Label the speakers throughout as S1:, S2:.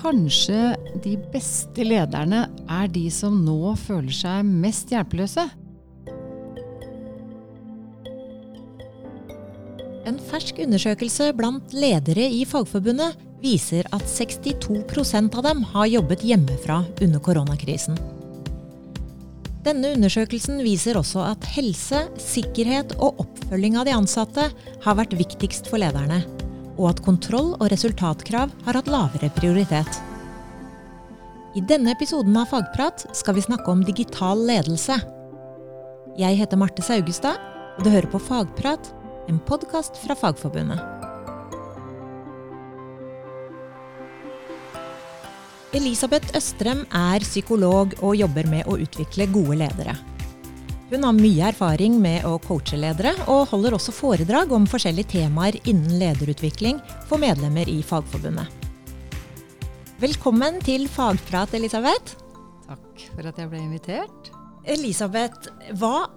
S1: Kanskje de beste lederne er de som nå føler seg mest hjelpeløse?
S2: En fersk undersøkelse blant ledere i Fagforbundet viser at 62% av dem har jobbet hjemmefra under koronakrisen. Denne undersøkelsen viser også at helse, sikkerhet og oppfølging av de ansatte har vært viktigst for lederne og at kontroll og resultatkrav har hatt lavere prioritet. I denne episoden av Fagprat skal vi snakke om digital ledelse. Jeg heter Marte Saugestad, og du hører på Fagprat, en podkast fra Fagforbundet. Elisabeth Østrem er psykolog og jobber med å utvikle gode ledere. Hun har mye erfaring med å coache ledere, og holder også foredrag om forskjellige temaer innen lederutvikling for medlemmer i Fagforbundet. Velkommen til Fagprat, Elisabeth.
S1: Takk for at jeg ble invitert.
S2: Elisabeth, hva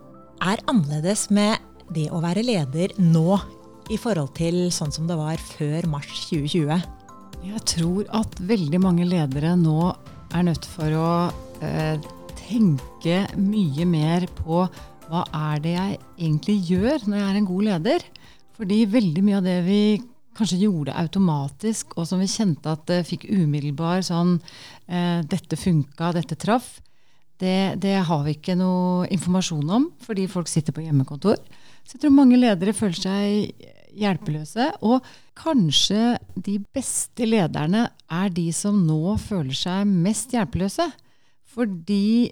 S2: er annerledes med det å være leder nå i forhold til sånn som det var før mars 2020?
S1: Jeg tror at veldig mange ledere nå er nødt for å eh, tenke mye mer på hva er det jeg egentlig gjør når jeg er en god leder. Fordi veldig mye av det vi kanskje gjorde automatisk, og som vi kjente at det fikk umiddelbar sånn eh, Dette funka, dette traff. Det, det, har vi ikke noe informasjon om, fordi folk sitter på hjemmekontor. Så jeg tror mange ledere føler seg hjelpeløse. Og kanskje de beste lederne er de som nå føler seg mest hjelpeløse. Fordi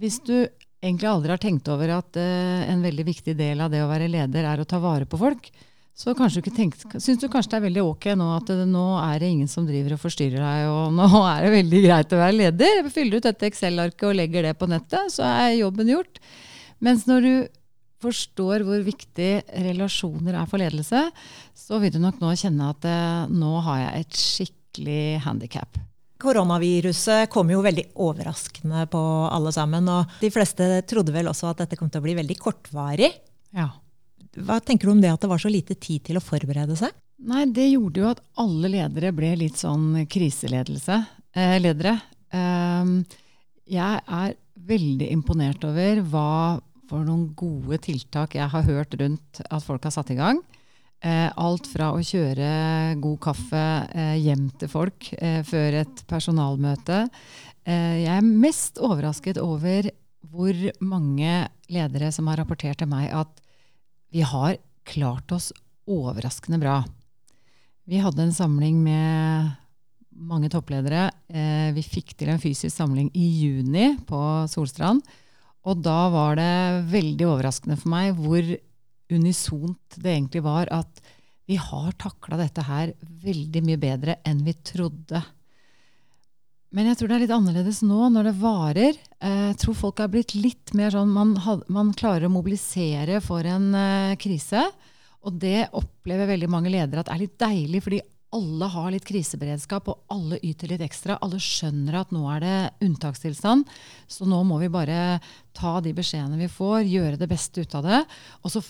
S1: hvis du egentlig aldri har tenkt over at uh, en veldig viktig del av det å være leder er å ta vare på folk, så kanskje syns du kanskje det er veldig ok nå at det, nå er det ingen som driver og forstyrrer deg, og nå er det veldig greit å være leder. Fyller ut dette Excel-arket og legger det på nettet, så er jobben gjort. Mens når du forstår hvor viktig relasjoner er for ledelse, så vil du nok nå kjenne at uh, nå har jeg et skikkelig handikap.
S2: Koronaviruset kom jo veldig overraskende på alle sammen. Og de fleste trodde vel også at dette kom til å bli veldig kortvarig.
S1: Ja.
S2: Hva tenker du om det at det var så lite tid til å forberede seg?
S1: Nei, Det gjorde jo at alle ledere ble litt sånn kriseledelse. Eh, ledere. Eh, jeg er veldig imponert over hva for noen gode tiltak jeg har hørt rundt at folk har satt i gang. Eh, alt fra å kjøre god kaffe eh, hjem til folk eh, før et personalmøte. Jeg er mest overrasket over hvor mange ledere som har rapportert til meg at vi har klart oss overraskende bra. Vi hadde en samling med mange toppledere. Vi fikk til en fysisk samling i juni på Solstrand. Og da var det veldig overraskende for meg hvor unisont det egentlig var at vi har takla dette her veldig mye bedre enn vi trodde. Men jeg tror det er litt annerledes nå når det varer. Eh, jeg tror folk er blitt litt mer sånn Man, man klarer å mobilisere for en uh, krise. Og det opplever veldig mange ledere at er litt deilig, fordi alle har litt kriseberedskap, og alle yter litt ekstra. Alle skjønner at nå er det unntakstilstand, så nå må vi bare ta de beskjedene vi får, gjøre det beste ut av det. Og så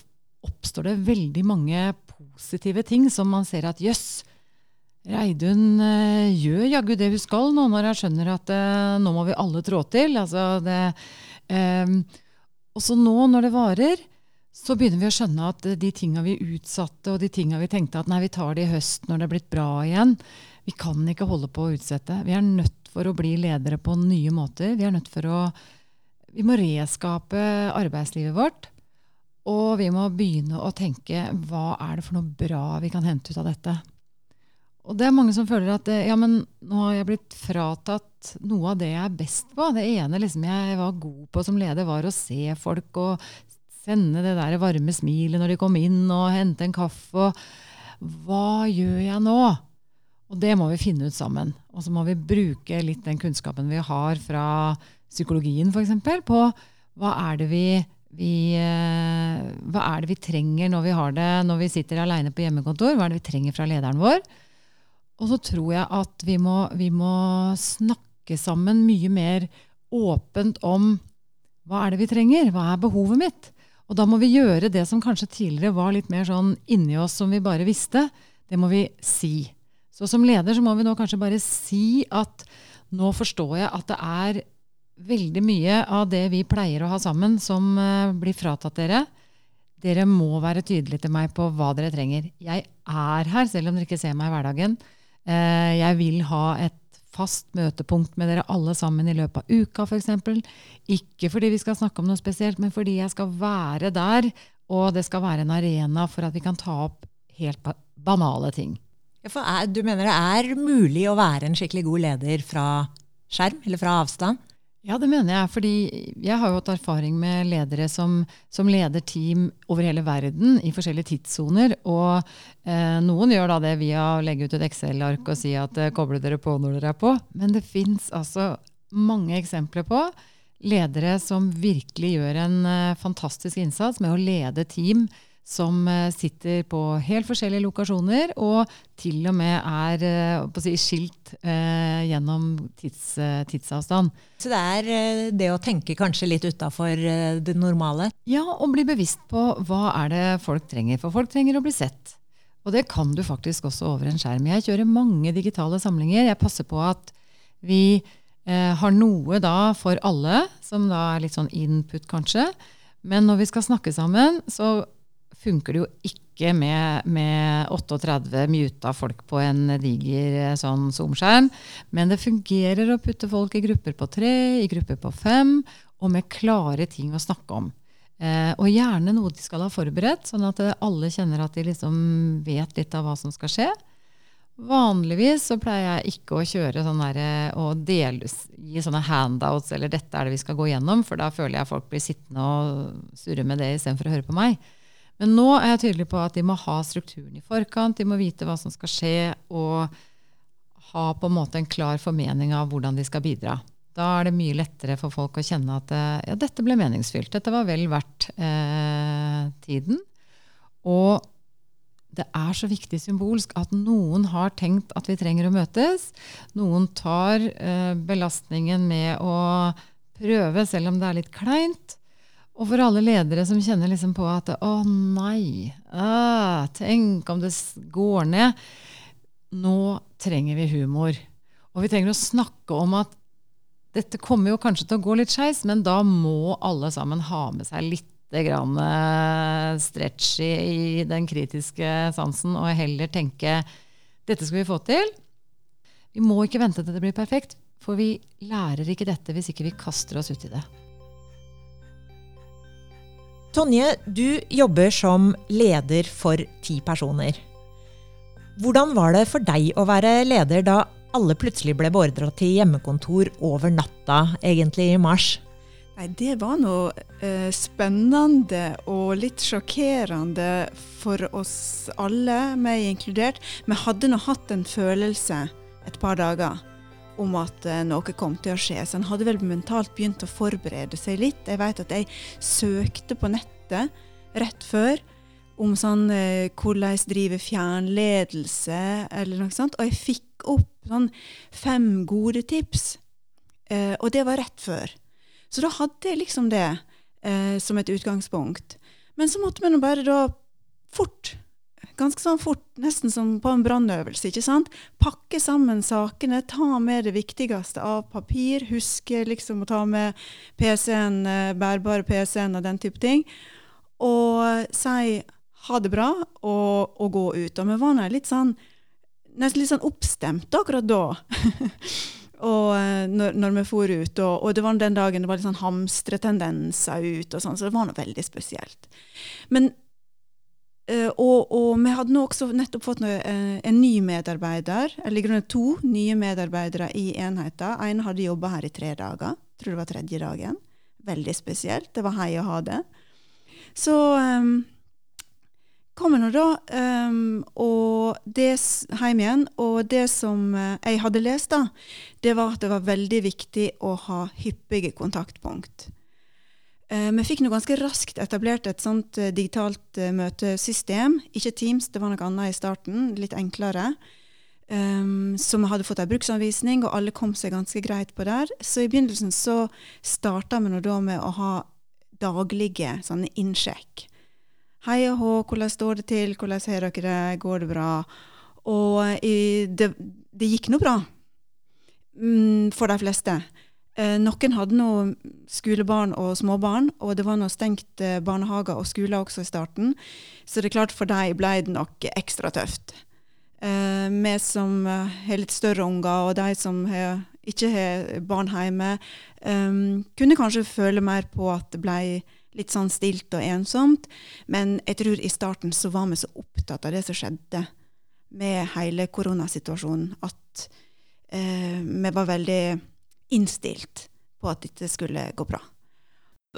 S1: oppstår det veldig mange positive ting som man ser at jøss, Reidun uh, gjør jaggu det hun skal nå når hun skjønner at uh, nå må vi alle trå til. Altså det, um, og så nå, når det varer, så begynner vi å skjønne at uh, de tinga vi utsatte, og de tinga vi tenkte at nei, vi tar det i høst når det er blitt bra igjen, vi kan ikke holde på å utsette. Vi er nødt for å bli ledere på nye måter. Vi er nødt for å Vi må reskape arbeidslivet vårt. Og vi må begynne å tenke hva er det for noe bra vi kan hente ut av dette. Og det er mange som føler at ja, men nå har jeg blitt fratatt noe av det jeg er best på. Det ene liksom jeg var god på som leder, var å se folk og sende det der varme smilet når de kom inn, og hente en kaffe. Og hva gjør jeg nå? Og det må vi finne ut sammen. Og så må vi bruke litt den kunnskapen vi har fra psykologien f.eks. på hva er det vi vi, eh, hva er det vi trenger når vi har det når vi sitter alene på hjemmekontor? Hva er det vi trenger fra lederen vår? Og så tror jeg at vi må, vi må snakke sammen mye mer åpent om hva er det vi trenger? Hva er behovet mitt? Og da må vi gjøre det som kanskje tidligere var litt mer sånn inni oss som vi bare visste. Det må vi si. Så som leder så må vi nå kanskje bare si at nå forstår jeg at det er veldig mye av det vi pleier å ha sammen, som uh, blir fratatt dere. Dere må være tydelige til meg på hva dere trenger. Jeg er her, selv om dere ikke ser meg i hverdagen. Uh, jeg vil ha et fast møtepunkt med dere alle sammen i løpet av uka, f.eks. Ikke fordi vi skal snakke om noe spesielt, men fordi jeg skal være der, og det skal være en arena for at vi kan ta opp helt banale ting.
S2: Ja, er, du mener det er mulig å være en skikkelig god leder fra skjerm, eller fra avstand?
S1: Ja, det mener jeg. fordi jeg har jo hatt erfaring med ledere som, som leder team over hele verden i forskjellige tidssoner. Og eh, noen gjør da det via å legge ut et Excel-ark og si at eh, koble dere på når dere er på. Men det fins altså mange eksempler på ledere som virkelig gjør en eh, fantastisk innsats med å lede team som eh, sitter på helt forskjellige lokasjoner, og til og med er eh, si, skilt eh, gjennom tids, eh, tidsavstand.
S2: Så det er det å tenke kanskje litt utafor det normale?
S1: Ja, og bli bevisst på hva er det folk trenger. For folk trenger å bli sett. Og det kan du faktisk også over en skjerm. Jeg kjører mange digitale samlinger. Jeg passer på at vi eh, har noe da for alle, som da er litt sånn input, kanskje. Men når vi skal snakke sammen, så funker det jo ikke med, med 38 muta folk på en diger eh, sånn Zoom-skjerm. Men det fungerer å putte folk i grupper på tre, i grupper på fem, og med klare ting å snakke om. Eh, og gjerne noe de skal ha forberedt, sånn at alle kjenner at de liksom vet litt av hva som skal skje. Vanligvis så pleier jeg ikke å kjøre sånn der, og dele, gi sånne handouts eller 'dette er det vi skal gå gjennom', for da føler jeg folk blir sittende og surre med det istedenfor å høre på meg. Men nå er jeg tydelig på at de må ha strukturen i forkant, de må vite hva som skal skje, og ha på en måte en klar formening av hvordan de skal bidra. Da er det mye lettere for folk å kjenne at eh, ja, dette ble meningsfylt. Dette var vel verdt eh, tiden. Og det er så viktig symbolsk at noen har tenkt at vi trenger å møtes. Noen tar eh, belastningen med å prøve, selv om det er litt kleint. Og for alle ledere som kjenner liksom på at å nei, ah, tenk om det går ned. Nå trenger vi humor. Og vi trenger å snakke om at dette kommer jo kanskje til å gå litt skeis, men da må alle sammen ha med seg litt grann stretchy i, i den kritiske sansen, og heller tenke dette skal vi få til. Vi må ikke vente til det blir perfekt, for vi lærer ikke dette hvis ikke vi kaster oss ut i det.
S2: Tonje, du jobber som leder for ti personer. Hvordan var det for deg å være leder da alle plutselig ble beordra til hjemmekontor over natta, egentlig i mars?
S3: Nei, Det var noe eh, spennende og litt sjokkerende for oss alle, meg inkludert. Vi hadde nå hatt en følelse et par dager om at uh, noe kom til å skje. Så han hadde vel mentalt begynt å forberede seg litt. Jeg vet at jeg søkte på nettet rett før om sånn eh, hvordan drive fjernledelse eller noe sånt, og jeg fikk opp sånn fem gode tips. Eh, og det var rett før. Så da hadde jeg liksom det som et utgangspunkt. Men så måtte vi nå bare da fort ganske sånn fort, nesten som på en brannøvelse. ikke sant? Pakke sammen sakene, ta med det viktigste av papir. Huske liksom å ta med PC-en, eh, bærbare PC-en og den type ting. Og si ha det bra, og, og gå ut. Og vi var litt sånn, nesten litt sånn oppstemt akkurat da. og eh, når, når, vi for ut. Og, og, det var den dagen det var litt sånn hamstretendenser ut, og sånn, så det var noe veldig spesielt. Men og, og, vi hadde nå også nettopp fått noe, uh, en ny medarbeider, eller i grunnen to nye medarbeidere i enheten. En hadde jobba her i tre dager. Tror det var tredje dagen. Veldig spesielt. Det var hei å ha det. Så um, kom jeg nå da um, og det, hjem igjen. Og det som uh, jeg hadde lest, da, det var at det var veldig viktig å ha hyppige kontaktpunkt. Eh, vi fikk nå ganske raskt etablert et sånt eh, digitalt eh, møtesystem. Ikke Teams, det var noe annet i starten, litt enklere. Um, så vi hadde fått en bruksanvisning, og alle kom seg ganske greit på der. Så i begynnelsen så starta vi nå da med å ha daglige sånne innsjekk. Hei og hå, hvordan står det til, hvordan har dere det, går det bra? Og i, det, det, gikk nå bra mm, for de fleste. Eh, noen hadde nå skolebarn og småbarn, og det var nå stengt eh, barnehager og skoler også i starten. Så det er klart for dem ble det nok ekstra tøft. Eh, vi som har litt større unger, og de som ikke har barn hjemme, kunne kanskje føle mer på at det ble litt sånn stilt og ensomt. Men jeg tror i starten så var vi så opptatt av det som skjedde med hele koronasituasjonen, at vi var veldig innstilt på at dette skulle gå bra.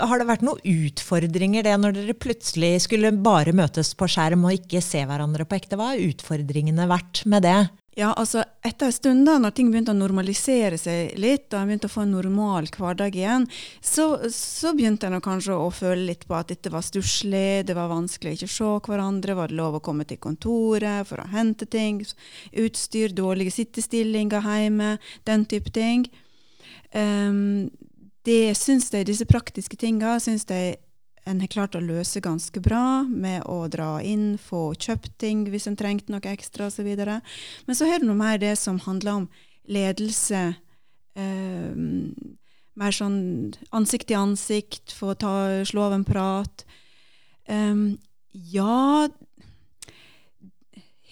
S2: Har det vært noen utfordringer det når dere plutselig skulle bare møtes på skjerm og ikke se hverandre på ekte? Hva har utfordringene vært med det?
S3: Ja, altså Etter en stund, da, når ting begynte å normalisere seg litt, og jeg begynte å få en normal hverdag igjen, så, så begynte jeg kanskje å føle litt på at dette var stusslig, det var vanskelig å ikke se hverandre, var det lov å komme til kontoret for å hente ting, utstyr, dårlige sittestillinger hjemme, den type ting. Um, det syns jeg, disse praktiske tinga syns jeg en har klart å løse ganske bra med å dra inn, få kjøpt ting hvis en trengte noe ekstra osv. Men så har du noe mer det som handler om ledelse. Um, mer sånn ansikt til ansikt, få ta, slå av en prat. Um, ja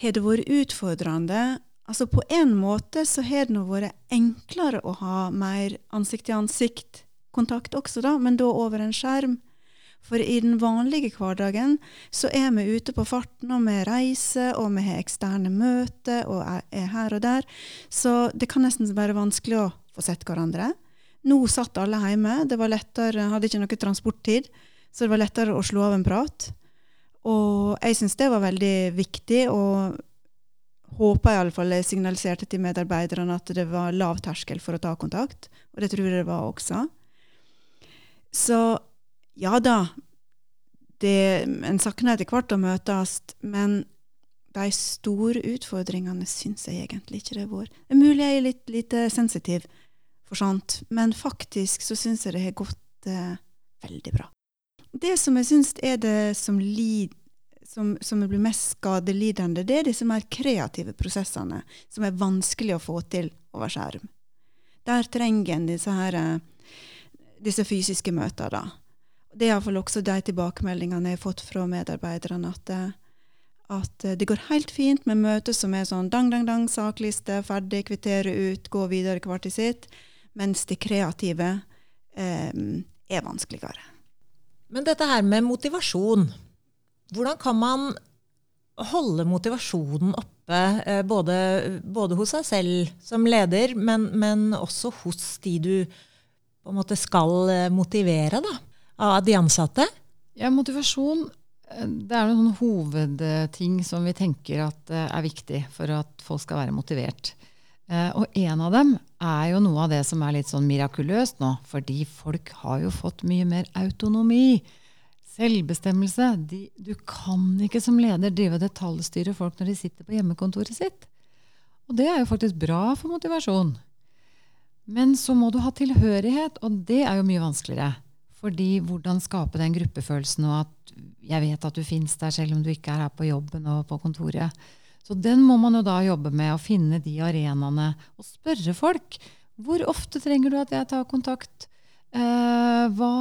S3: Har det vært utfordrende? Altså På en måte så har det nå vært enklere å ha mer ansikt-til-ansikt-kontakt også, da, men da over en skjerm. For i den vanlige hverdagen så er vi ute på farten, og vi reiser, og vi har eksterne møter og er her og der. Så det kan nesten være vanskelig å få sett hverandre. Nå satt alle hjemme. Det var lettere, hadde ikke noe transporttid, så det var lettere å slå av en prat. Og jeg syns det var veldig viktig. og håper iallfall jeg signaliserte til medarbeiderne at det var lav terskel for å ta kontakt. Og det tror jeg det var også. Så ja da, det, en savner etter hvert å møtes, men de store utfordringene syns jeg egentlig ikke det har vært. Det er mulig jeg er litt lite sensitiv for sånt, men faktisk så syns jeg det har gått eh, veldig bra. Det som jeg syns er det som lider som, som blir mest skadelidende, det er disse mer kreative prosessene som er vanskelig å få til over skjerm. Der trenger en disse, her, eh, disse fysiske møtene. Det er iallfall også de tilbakemeldingene jeg har fått fra medarbeiderne. At, eh, at eh, det går helt fint med møter som er sånn dang, dang, dang, sakliste, ferdig, kvittere ut, gå videre hvert til sitt. Mens det kreative eh, er vanskeligere.
S2: Men dette her med motivasjon, hvordan kan man holde motivasjonen oppe eh, både, både, hos seg selv som leder, men, men, også hos de du på en måte skal eh, motivere da, av de ansatte?
S1: Ja, motivasjon eh, det er noen hovedting som vi tenker er viktig for at folk skal være motivert. Og en av dem er jo noe av det som er litt sånn mirakuløst nå. Fordi folk har jo fått mye mer autonomi. Selvbestemmelse. De, du kan ikke som leder drive og detaljstyre folk når de sitter på hjemmekontoret sitt. Og det er jo faktisk bra for motivasjon. Men så må du ha tilhørighet, og det er jo mye vanskeligere. Fordi hvordan skape den gruppefølelsen og at jeg vet at du fins der selv om du ikke er her på jobben og på kontoret. Så den må man jo da jobbe med, å finne de arenaene og spørre folk. Hvor ofte trenger du at jeg tar kontakt? Eh, hva,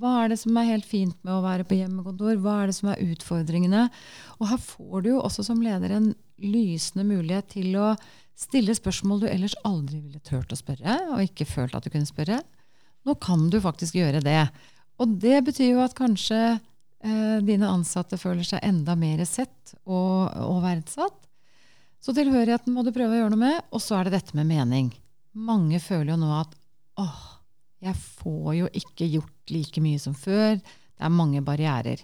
S1: hva er det som er helt fint med å være på hjemmekontor? Hva er det som er utfordringene? Og her får du jo også som leder en lysende mulighet til å stille spørsmål du ellers aldri ville turt å spørre, og ikke følt at du kunne spørre. Nå kan du faktisk gjøre det. Og det betyr jo at kanskje eh, dine ansatte føler seg enda mer sett og, og verdsatt. Så tilhørigheten må du prøve å gjøre noe med. Og så er det dette med mening. Mange føler jo nå at åh, jeg får jo ikke gjort like mye som før. Det er mange barrierer.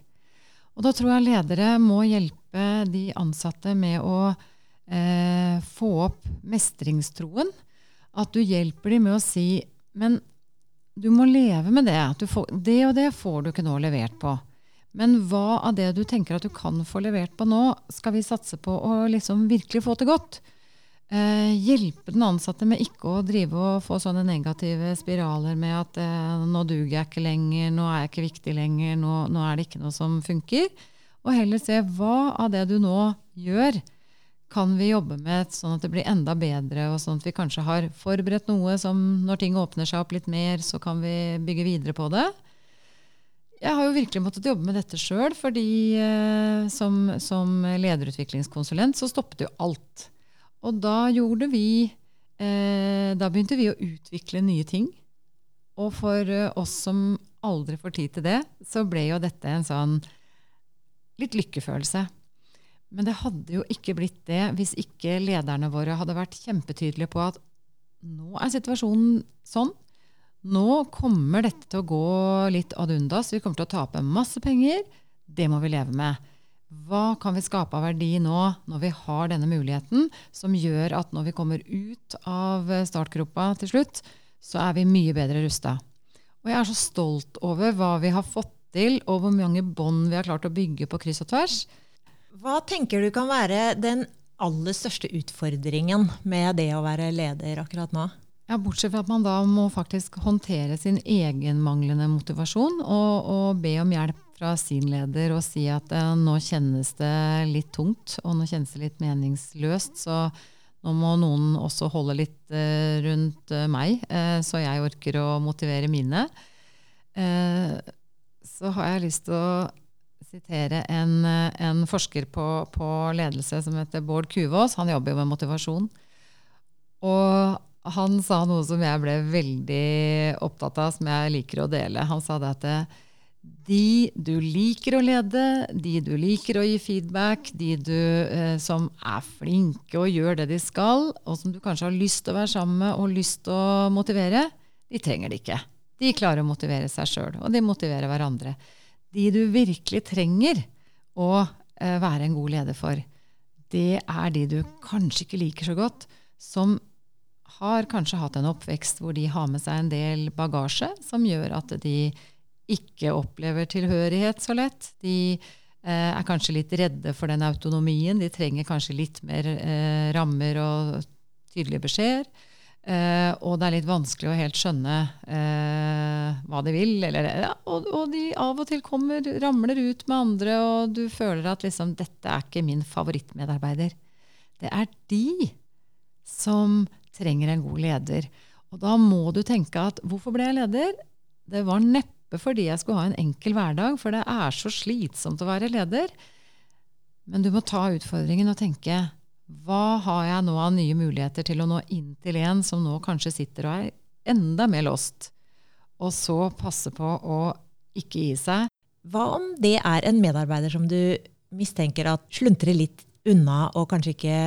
S1: Og da tror jeg ledere må hjelpe de ansatte med å eh, få opp mestringstroen. At du hjelper dem med å si Men du må leve med det. Får, det og det får du ikke nå levert på. Men hva av det du tenker at du kan få levert på nå, skal vi satse på å liksom virkelig få til godt? Eh, hjelpe den ansatte med ikke å drive og få sånne negative spiraler med at eh, nå duger jeg ikke lenger, nå er jeg ikke viktig lenger, nå, nå, er det ikke noe som funker. Og heller se hva av det du nå gjør, kan vi jobbe med sånn at det blir enda bedre, og sånn at vi kanskje har forberedt noe som når ting åpner seg opp litt mer, så kan vi bygge videre på det. Jeg har jo virkelig måttet jobbe med dette sjøl, fordi eh, som, som, lederutviklingskonsulent så stoppet jo alt. Og da gjorde vi eh, Da begynte vi å utvikle nye ting. Og for eh, oss som aldri får tid til det, så ble jo dette en sånn litt lykkefølelse. Men det hadde jo ikke blitt det hvis ikke lederne våre hadde vært kjempetydelige på at nå er situasjonen sånn. Nå kommer dette til å gå litt ad undas. Vi kommer til å tape masse penger. Det må vi leve med. Hva kan vi skape av verdi nå når vi har denne muligheten, som gjør at når vi kommer ut av startgropa til slutt, så er vi mye bedre rusta. Og jeg er så stolt over hva vi har fått til, og hvor mange bånd vi har klart å bygge på kryss og tvers.
S2: Hva tenker du kan være den aller største utfordringen med det å være leder akkurat nå?
S1: Ja, Bortsett fra at man da må faktisk håndtere sin egen manglende motivasjon og, og be om hjelp fra sin leder og si at eh, nå kjennes det litt tungt og nå kjennes det litt meningsløst. Så nå må noen også holde litt eh, rundt eh, meg, eh, så jeg orker å motivere mine. Så har jeg lyst til å sitere en, en forsker på, på, ledelse som heter Bård Kuvås. Han jobber jo med motivasjon. Og han sa noe som jeg ble veldig opptatt av, som jeg liker å dele. Han sa det at de du liker å lede, de du liker å gi feedback, de du eh, som er flinke og gjør det de skal, og som du kanskje har lyst til å være sammen med og lyst til å motivere, de trenger det ikke. De klarer å motivere seg sjøl, og de motiverer hverandre de du virkelig trenger å eh, være en god leder for, det er de du kanskje ikke liker så godt, som har kanskje hatt en oppvekst hvor de har med seg en del bagasje som gjør at de ikke opplever tilhørighet så lett. De eh, er kanskje litt redde for den autonomien. De trenger kanskje litt mer eh, rammer og tydelige beskjeder. Uh, og det er litt vanskelig å helt skjønne uh, hva de vil. Eller, ja, og, og, de av og til kommer, ramler ut med andre, og du føler at liksom, dette er ikke min favorittmedarbeider. Det er de som trenger en god leder. Og da må du tenke at hvorfor ble jeg leder? Det var neppe fordi jeg skulle ha en enkel hverdag, for det er så slitsomt å være leder. Men du må ta utfordringen og tenke hva har jeg nå av nye muligheter til å nå inn til en som nå kanskje sitter og er enda mer lost? Og så passe på å ikke gi seg.
S2: Hva om det er en medarbeider som du mistenker at sluntrer litt unna og kanskje ikke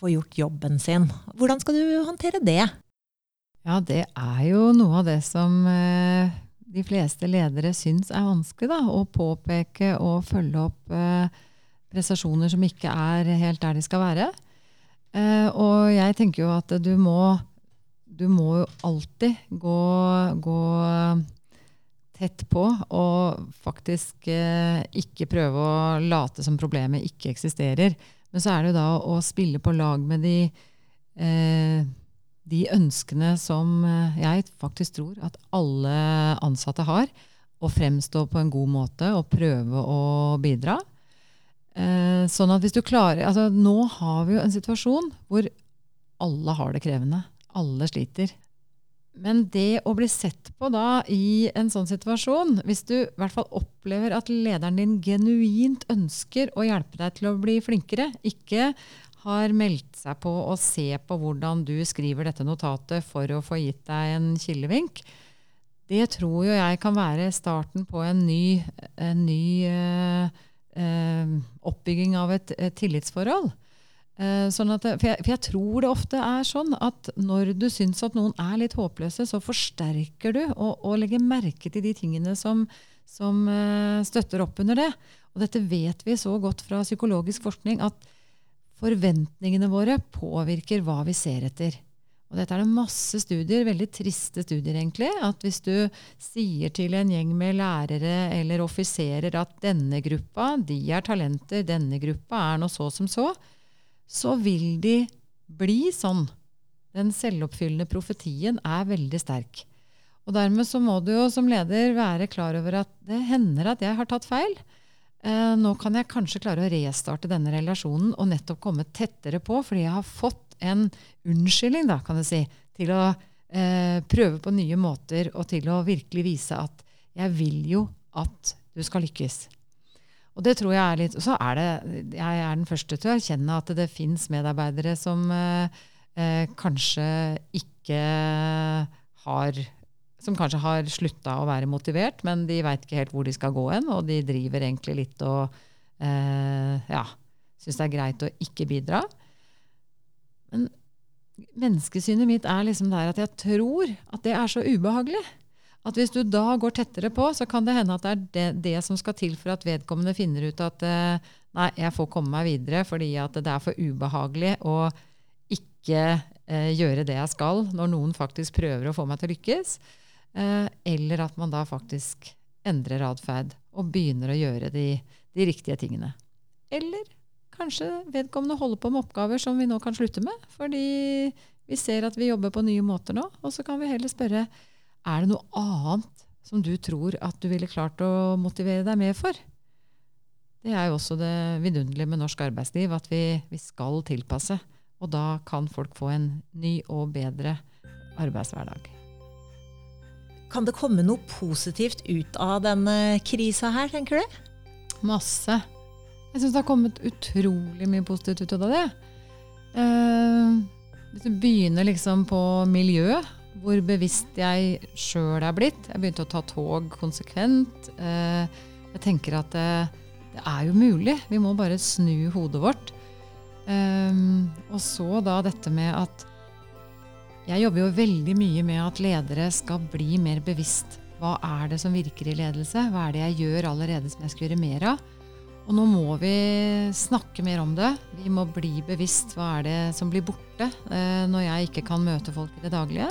S2: får gjort jobben sin? Hvordan skal du håndtere det?
S1: Ja, det er jo noe av det som eh, de fleste ledere syns er vanskelig. da, Å påpeke og følge opp eh, prestasjoner som ikke er helt der de skal være. Eh, og jeg tenker jo at du må, du må jo alltid gå, gå, tett på og faktisk eh, ikke prøve å late som problemet ikke eksisterer. Men så er det jo da å spille på lag med de, eh, de ønskene som eh, jeg faktisk tror at alle ansatte har. Å fremstå på en god måte og prøve å bidra. Eh, sånn at hvis du klarer altså Nå har vi jo en situasjon hvor alle har det krevende. Alle sliter. Men det å bli sett på da i en sånn situasjon, hvis du i hvert fall opplever at lederen din genuint ønsker å hjelpe deg til å bli flinkere, ikke har meldt seg på å se på hvordan du skriver dette notatet for å få gitt deg en kildevink, det tror jo jeg kan være starten på en ny, en ny uh, eh, oppbygging av et, et tillitsforhold. Eh, sånn at, for, jeg, for, jeg, tror det ofte er sånn at når du syns at noen er litt håpløse, så forsterker du og, og legger merke til de tingene som, som støtter opp under det. Og dette vet vi så godt fra psykologisk forskning at forventningene våre påvirker hva vi ser etter. Og dette er det masse studier, veldig triste studier egentlig, at hvis du sier til en gjeng med lærere eller offiserer at denne gruppa, de er talenter, denne gruppa er noe så som så, så vil de bli sånn. Den selvoppfyllende profetien er veldig sterk. Og dermed så må du jo som leder være klar over at det hender at jeg har tatt feil. Eh, nå kan jeg kanskje klare å restarte denne relasjonen og nettopp komme tettere på, fordi jeg har fått en unnskyldning, da, kan du si, til å eh, prøve på nye måter og til å virkelig vise at jeg vil jo at du skal lykkes. Og det tror jeg er litt, så er det, Jeg er den første til å erkjenne at det fins medarbeidere som eh, eh, kanskje ikke har som kanskje har slutta å være motivert, men de veit ikke helt hvor de skal gå hen, og de driver egentlig litt og eh, ja, syns det er greit å ikke bidra. Men menneskesynet mitt er liksom der at jeg tror at det er så ubehagelig. At hvis du da går tettere på, så kan det hende at det er det, det som skal til for at vedkommende finner ut at eh, nei, jeg får komme meg videre fordi at det er for ubehagelig å ikke eh, gjøre det jeg skal, når noen faktisk prøver å få meg til å lykkes. Eh, eller at man da faktisk endrer atferd og begynner å gjøre de, de, riktige tingene. Eller kanskje vedkommende holder på med oppgaver som vi nå kan slutte med, fordi vi ser at vi jobber på nye måter nå. Og så kan vi heller spørre er det noe annet som du tror at du ville klart å motivere deg mer for. Det er jo også det vidunderlige med norsk arbeidsliv, at vi, vi skal tilpasse. Og da kan folk få en ny og bedre arbeidshverdag.
S2: Kan det komme noe positivt ut av denne krisa her, tenker du?
S1: Masse. Jeg syns det har kommet utrolig mye positivt ut av det. Eh, hvis du begynner liksom på miljø, hvor bevisst jeg sjøl er blitt Jeg begynte å ta tog konsekvent. Eh, jeg tenker at det, det, er jo mulig. Vi må bare snu hodet vårt. Eh, og så da dette med at jeg jobber jo veldig mye med at ledere skal bli mer bevisst. Hva er det som virker i ledelse? Hva er det jeg gjør allerede som jeg skal gjøre mer av? Og nå må vi snakke mer om det. Vi må bli bevisst hva er det som blir borte eh, når jeg ikke kan møte folk i det daglige.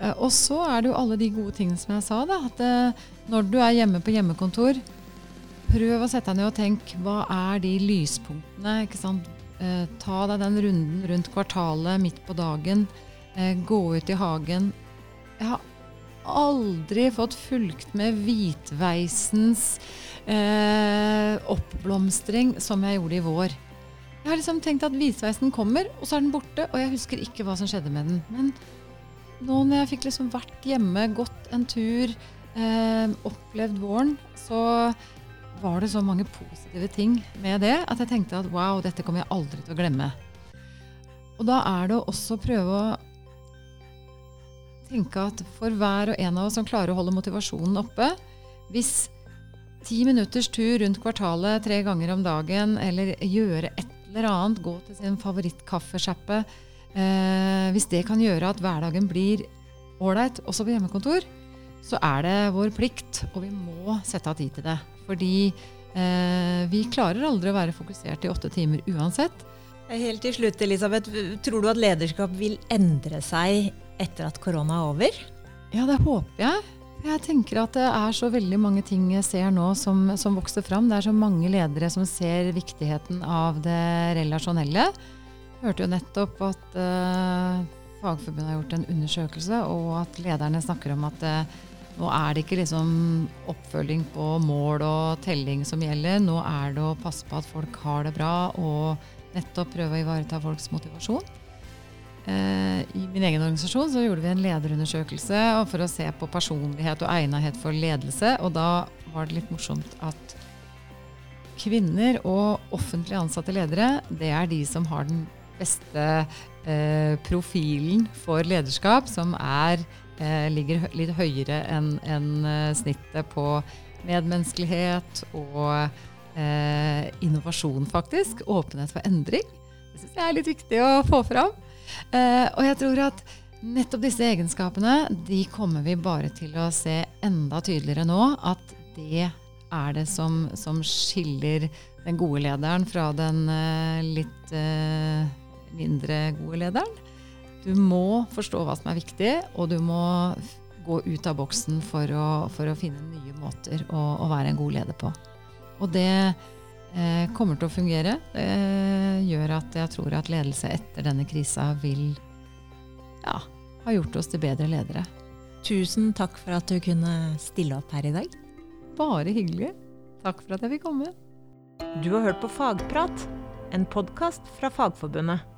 S1: Eh, og så er det jo alle de gode tingene som jeg sa. da, at eh, Når du er hjemme på hjemmekontor, prøv å sette deg ned og tenk hva er de lyspunktene. ikke sant? Eh, ta deg den runden rundt kvartalet midt på dagen. Eh, gå ut i hagen. Jeg har aldri fått fulgt med hvitveisens eh, oppblomstring som jeg gjorde i vår. Jeg har liksom tenkt at hvitveisen kommer, og så er den borte, og jeg husker ikke hva som skjedde med den. Men nå når jeg fikk liksom vært hjemme, gått en tur, eh, opplevd våren, så var det så mange positive ting med det at jeg tenkte at wow, dette kommer jeg aldri til å glemme. Og da er det å også prøve å tenke at for hver og en av oss som klarer å holde motivasjonen oppe Hvis ti minutters tur rundt kvartalet tre ganger om dagen, eller gjøre et eller annet, gå til sin favorittkaffesjappe eh, Hvis det kan gjøre at hverdagen blir ålreit, også på hjemmekontor, så er det vår plikt, og vi må sette av tid til det. Fordi eh, vi klarer aldri å være fokusert i åtte timer uansett.
S2: Helt til slutt, Elisabeth. Tror du at lederskap vil endre seg etter at korona er over?
S1: Ja, det håper jeg. Jeg tenker at det er så veldig mange ting jeg ser nå som, som vokser fram. Det er så mange ledere som ser viktigheten av det relasjonelle. Jeg hørte jo nettopp at uh, Fagforbundet har gjort en undersøkelse, og at lederne snakker om at uh, nå er det ikke liksom oppfølging på mål og telling som gjelder. Nå er det å passe på at folk har det bra, og nettopp prøve å ivareta folks motivasjon. Eh, I min egen organisasjon så gjorde vi en lederundersøkelse for å se på personlighet og egnethet for ledelse. Og da var det litt morsomt at kvinner og offentlig ansatte ledere, det er de som har den beste eh, profilen for lederskap, som er eh, ligger litt høyere enn en, eh, snittet på medmenneskelighet og eh, innovasjon, faktisk. Åpenhet for endring. Det syns jeg er litt viktig å få fram. Eh, og jeg tror at nettopp disse egenskapene de kommer vi bare til å se enda tydeligere nå. At det er det som, som skiller den gode lederen fra den eh, litt eh, mindre gode lederen. Du må forstå hva som er viktig, og du må gå ut av boksen for å, for å finne nye måter å, å, være en god leder på. Og det eh, kommer til å fungere. Det gjør at jeg tror at ledelse etter denne krisa vil ja, ha gjort oss til bedre ledere.
S2: Tusen takk for at du kunne stille opp her i dag.
S1: Bare hyggelig. Takk for at jeg fikk komme.
S2: Du har hørt på Fagprat, en podkast fra Fagforbundet.